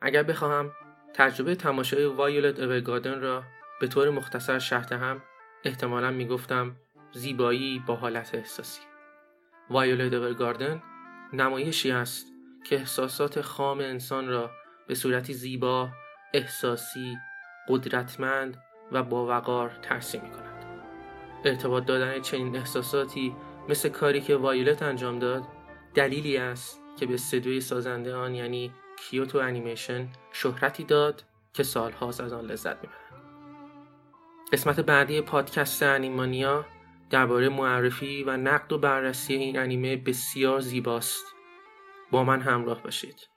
اگر بخواهم تجربه تماشای وایولت اورگاردن را به طور مختصر شرح هم احتمالا می‌گفتم زیبایی با حالت احساسی وایولت اورگاردن نمایشی است که احساسات خام انسان را به صورتی زیبا، احساسی، قدرتمند و باوقار ترسیم می کند. ارتباط دادن چنین احساساتی مثل کاری که وایولت انجام داد دلیلی است که به استدیوی سازنده آن یعنی کیوتو انیمیشن شهرتی داد که سالهاست از آن لذت می‌برند قسمت بعدی پادکست انیمانیا درباره معرفی و نقد و بررسی این انیمه بسیار زیباست. با من همراه باشید.